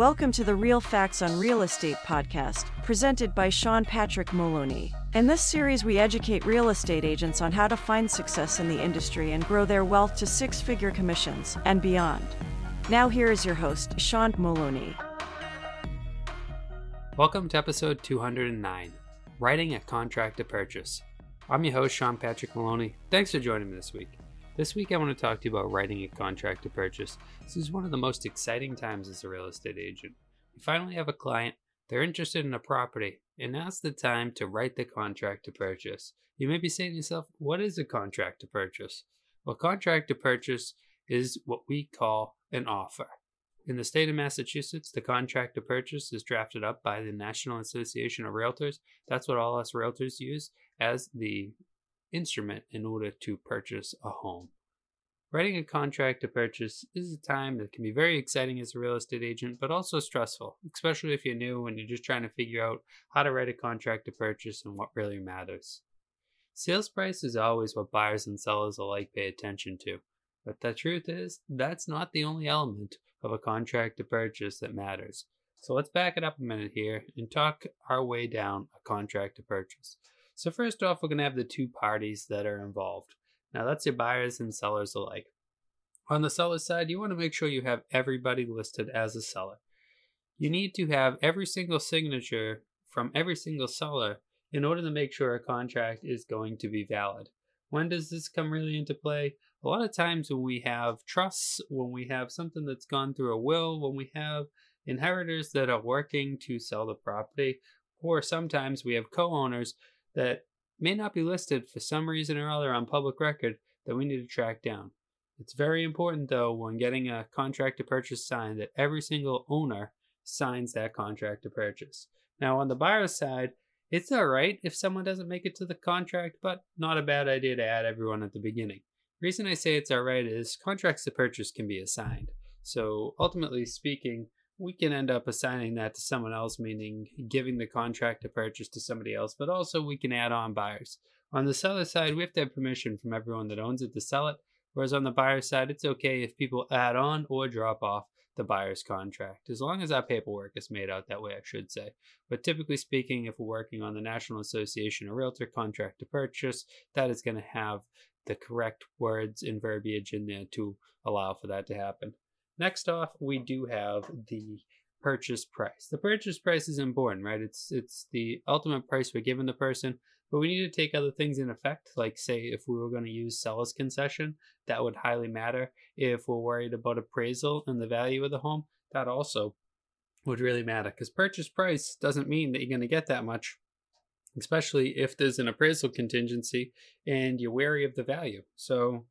Welcome to the Real Facts on Real Estate podcast, presented by Sean Patrick Moloney. In this series, we educate real estate agents on how to find success in the industry and grow their wealth to six figure commissions and beyond. Now, here is your host, Sean Moloney. Welcome to episode 209 Writing a Contract to Purchase. I'm your host, Sean Patrick Moloney. Thanks for joining me this week. This week, I want to talk to you about writing a contract to purchase. This is one of the most exciting times as a real estate agent. You finally have a client, they're interested in a property, and now's the time to write the contract to purchase. You may be saying to yourself, What is a contract to purchase? Well, contract to purchase is what we call an offer. In the state of Massachusetts, the contract to purchase is drafted up by the National Association of Realtors. That's what all us realtors use as the instrument in order to purchase a home. Writing a contract to purchase is a time that can be very exciting as a real estate agent, but also stressful, especially if you're new and you're just trying to figure out how to write a contract to purchase and what really matters. Sales price is always what buyers and sellers alike pay attention to, but the truth is, that's not the only element of a contract to purchase that matters. So let's back it up a minute here and talk our way down a contract to purchase. So first off, we're going to have the two parties that are involved. Now that's your buyers and sellers alike. On the seller side, you want to make sure you have everybody listed as a seller. You need to have every single signature from every single seller in order to make sure a contract is going to be valid. When does this come really into play? A lot of times when we have trusts, when we have something that's gone through a will, when we have inheritors that are working to sell the property, or sometimes we have co owners that may not be listed for some reason or other on public record that we need to track down. It's very important, though, when getting a contract to purchase signed, that every single owner signs that contract to purchase. Now, on the buyer's side, it's all right if someone doesn't make it to the contract, but not a bad idea to add everyone at the beginning. Reason I say it's all right is contracts to purchase can be assigned. So, ultimately speaking, we can end up assigning that to someone else, meaning giving the contract to purchase to somebody else, but also we can add on buyers. On the seller side, we have to have permission from everyone that owns it to sell it, whereas on the buyer side, it's okay if people add on or drop off the buyer's contract, as long as our paperwork is made out that way, I should say. But typically speaking, if we're working on the National Association of Realtor contract to purchase, that is going to have the correct words and verbiage in there to allow for that to happen. Next off, we do have the purchase price. The purchase price is important, right? It's it's the ultimate price we're giving the person, but we need to take other things in effect. Like say if we were going to use seller's concession, that would highly matter. If we're worried about appraisal and the value of the home, that also would really matter because purchase price doesn't mean that you're going to get that much, especially if there's an appraisal contingency and you're wary of the value. So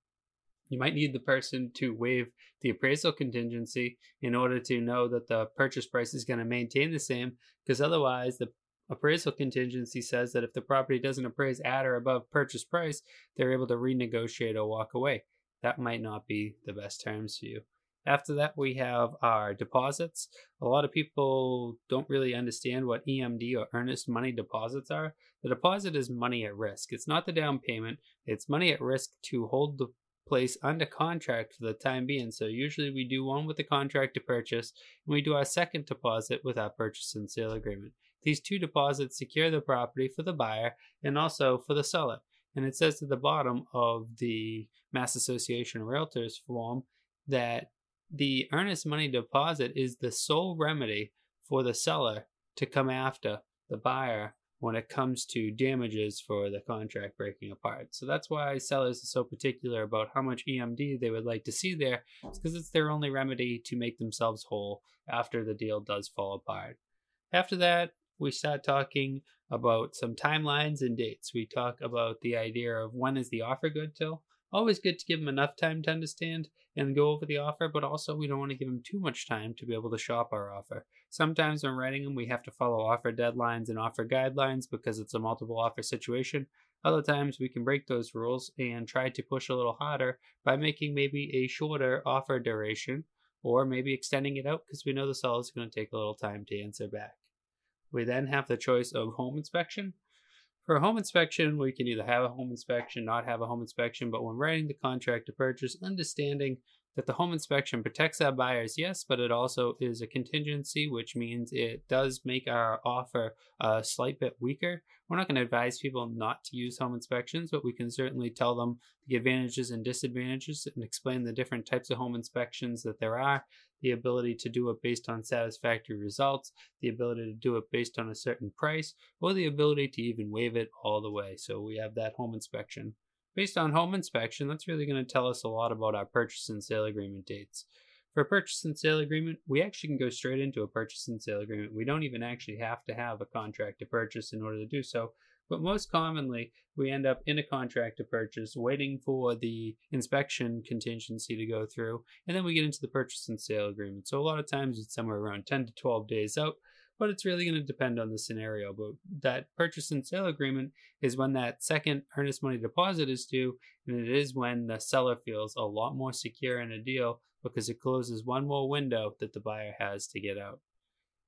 you might need the person to waive the appraisal contingency in order to know that the purchase price is going to maintain the same, because otherwise, the appraisal contingency says that if the property doesn't appraise at or above purchase price, they're able to renegotiate or walk away. That might not be the best terms for you. After that, we have our deposits. A lot of people don't really understand what EMD or earnest money deposits are. The deposit is money at risk. It's not the down payment, it's money at risk to hold the place under contract for the time being. So usually we do one with the contract to purchase, and we do our second deposit with our purchase and sale agreement. These two deposits secure the property for the buyer and also for the seller. And it says at the bottom of the Mass Association Realtors form that the earnest money deposit is the sole remedy for the seller to come after the buyer when it comes to damages for the contract breaking apart. So that's why sellers are so particular about how much EMD they would like to see there, because it's their only remedy to make themselves whole after the deal does fall apart. After that, we start talking about some timelines and dates. We talk about the idea of when is the offer good till. Always good to give them enough time to understand and go over the offer, but also we don't want to give them too much time to be able to shop our offer. Sometimes when writing them, we have to follow offer deadlines and offer guidelines because it's a multiple offer situation. Other times we can break those rules and try to push a little harder by making maybe a shorter offer duration or maybe extending it out because we know the seller is going to take a little time to answer back. We then have the choice of home inspection for a home inspection, we can either have a home inspection, not have a home inspection, but when writing the contract to purchase, understanding that the home inspection protects our buyers, yes, but it also is a contingency, which means it does make our offer a slight bit weaker. We're not going to advise people not to use home inspections, but we can certainly tell them the advantages and disadvantages and explain the different types of home inspections that there are, the ability to do it based on satisfactory results, the ability to do it based on a certain price, or the ability to even waive it all the way. So we have that home inspection. Based on home inspection, that's really going to tell us a lot about our purchase and sale agreement dates. For a purchase and sale agreement, we actually can go straight into a purchase and sale agreement. We don't even actually have to have a contract to purchase in order to do so. But most commonly, we end up in a contract to purchase, waiting for the inspection contingency to go through, and then we get into the purchase and sale agreement. So a lot of times it's somewhere around 10 to 12 days out, but it's really going to depend on the scenario. But that purchase and sale agreement is when that second earnest money deposit is due, and it is when the seller feels a lot more secure in a deal because it closes one more window that the buyer has to get out.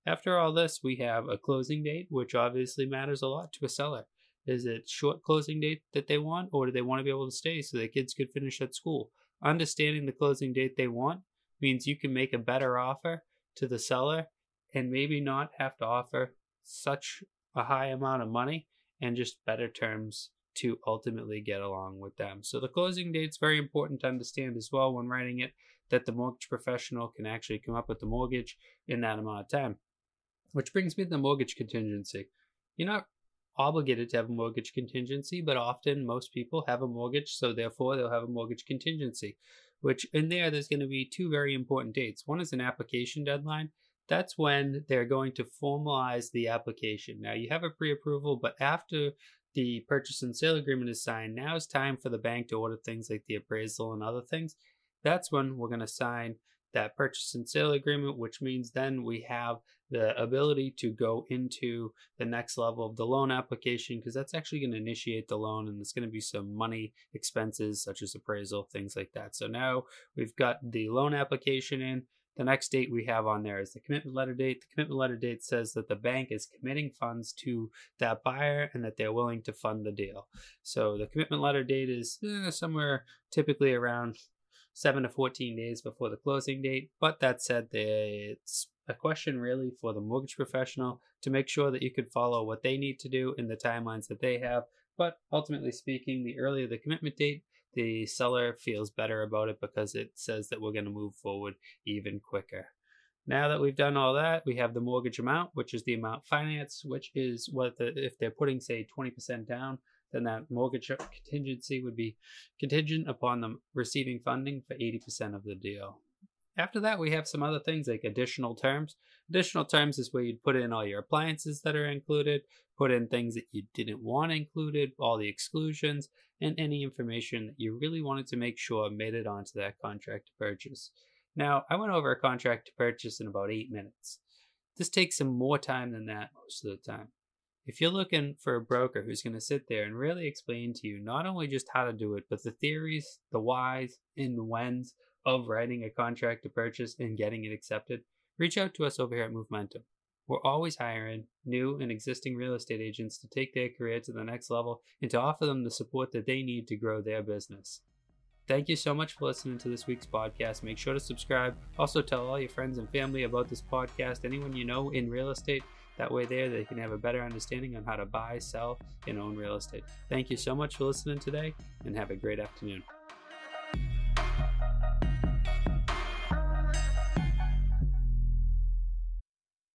After all this, we have a closing date, which obviously matters a lot to a seller. Is it short closing date that they want, or do they want to be able to stay so the kids could finish at school? Understanding the closing date they want means you can make a better offer to the seller and maybe not have to offer such a high amount of money and just better terms to ultimately get along with them. So the closing date is very important to understand as well when writing it that the mortgage professional can actually come up with the mortgage in that amount of time. Which brings me to the mortgage contingency. You're not obligated to have a mortgage contingency, but often most people have a mortgage, so therefore they'll have a mortgage contingency. Which in there, there's going to be two very important dates. One is an application deadline, that's when they're going to formalize the application. Now you have a pre-approval, but after the purchase and sale agreement is signed, now it's time for the bank to order things like the appraisal and other things. That's when we're going to sign that purchase and sale agreement, which means then we have the ability to go into the next level of the loan application because that's actually going to initiate the loan and there's going to be some money expenses such as appraisal, things like that. So now we've got the loan application in. The next date we have on there is the commitment letter date. The commitment letter date says that the bank is committing funds to that buyer and that they're willing to fund the deal. So the commitment letter date is eh, somewhere typically around 7 to 14 days before the closing date. But that said, it's a question really for the mortgage professional to make sure that you can follow what they need to do in the timelines that they have. But ultimately speaking, the earlier the commitment date, the seller feels better about it because it says that we're going to move forward even quicker. Now that we've done all that, we have the mortgage amount, which is the amount financed, which is what the, if they're putting say 20% down, then that mortgage contingency would be contingent upon them receiving funding for 80% of the deal. After that, we have some other things like additional terms. Additional terms is where you'd put in all your appliances that are included, put in things that you didn't want included, all the exclusions, and any information that you really wanted to make sure made it onto that contract to purchase. Now, I went over a contract to purchase in about eight minutes. This takes some more time than that most of the time. If you're looking for a broker who's going to sit there and really explain to you not only just how to do it, but the theories, the whys, and the whens of writing a contract to purchase and getting it accepted, reach out to us over here at Movementum. We're always hiring new and existing real estate agents to take their career to the next level and to offer them the support that they need to grow their business. Thank you so much for listening to this week's podcast. Make sure to subscribe. Also, tell all your friends and family about this podcast. Anyone you know in real estate, that way, there they can have a better understanding on how to buy, sell, and own real estate. Thank you so much for listening today, and have a great afternoon.